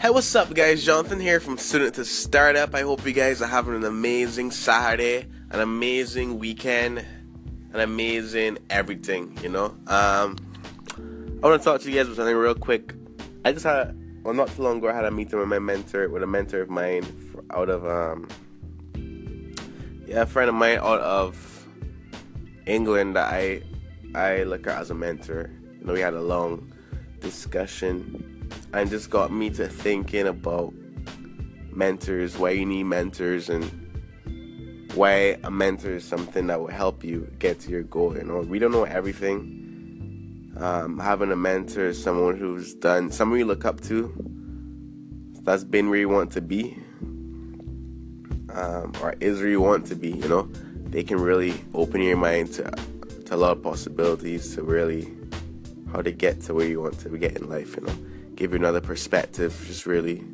Hey, what's up, guys? Jonathan here from Student to Startup. I hope you guys are having an amazing Saturday, an amazing weekend, an amazing everything, you know? Um, I want to talk to you guys about something real quick. I just had, well, not too long ago, I had a meeting with my mentor, with a mentor of mine out of, um, yeah, a friend of mine out of England that I, I look at as a mentor. You know, we had a long discussion and just got me to thinking about mentors, why you need mentors, and why a mentor is something that will help you get to your goal. You know, we don't know everything. Um, having a mentor is someone who's done, someone you look up to, that's been where you want to be, um, or is where you want to be. You know, they can really open your mind to, to a lot of possibilities, to really how to get to where you want to get in life. You know give you another perspective. Just really,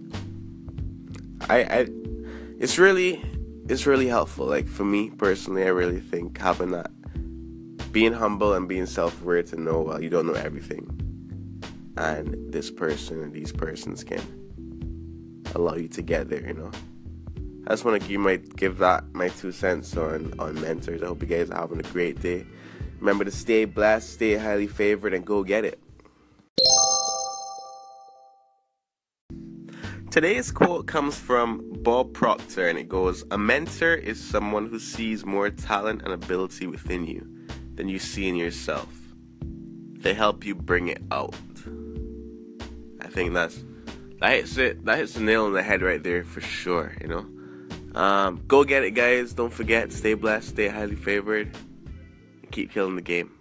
I, I, it's really, it's really helpful. Like for me personally, I really think having that, being humble and being self-aware to know well you don't know everything, and this person and these persons can allow you to get there. You know. I just want to give my give that my two cents on on mentors. I hope you guys are having a great day. Remember to stay blessed, stay highly favored, and go get it. Today's quote comes from Bob Proctor and it goes A mentor is someone who sees more talent and ability within you than you see in yourself. They help you bring it out. I think that's that hits it that hits the nail on the head right there for sure, you know. Um, go get it guys. Don't forget, stay blessed, stay highly favored, and keep killing the game.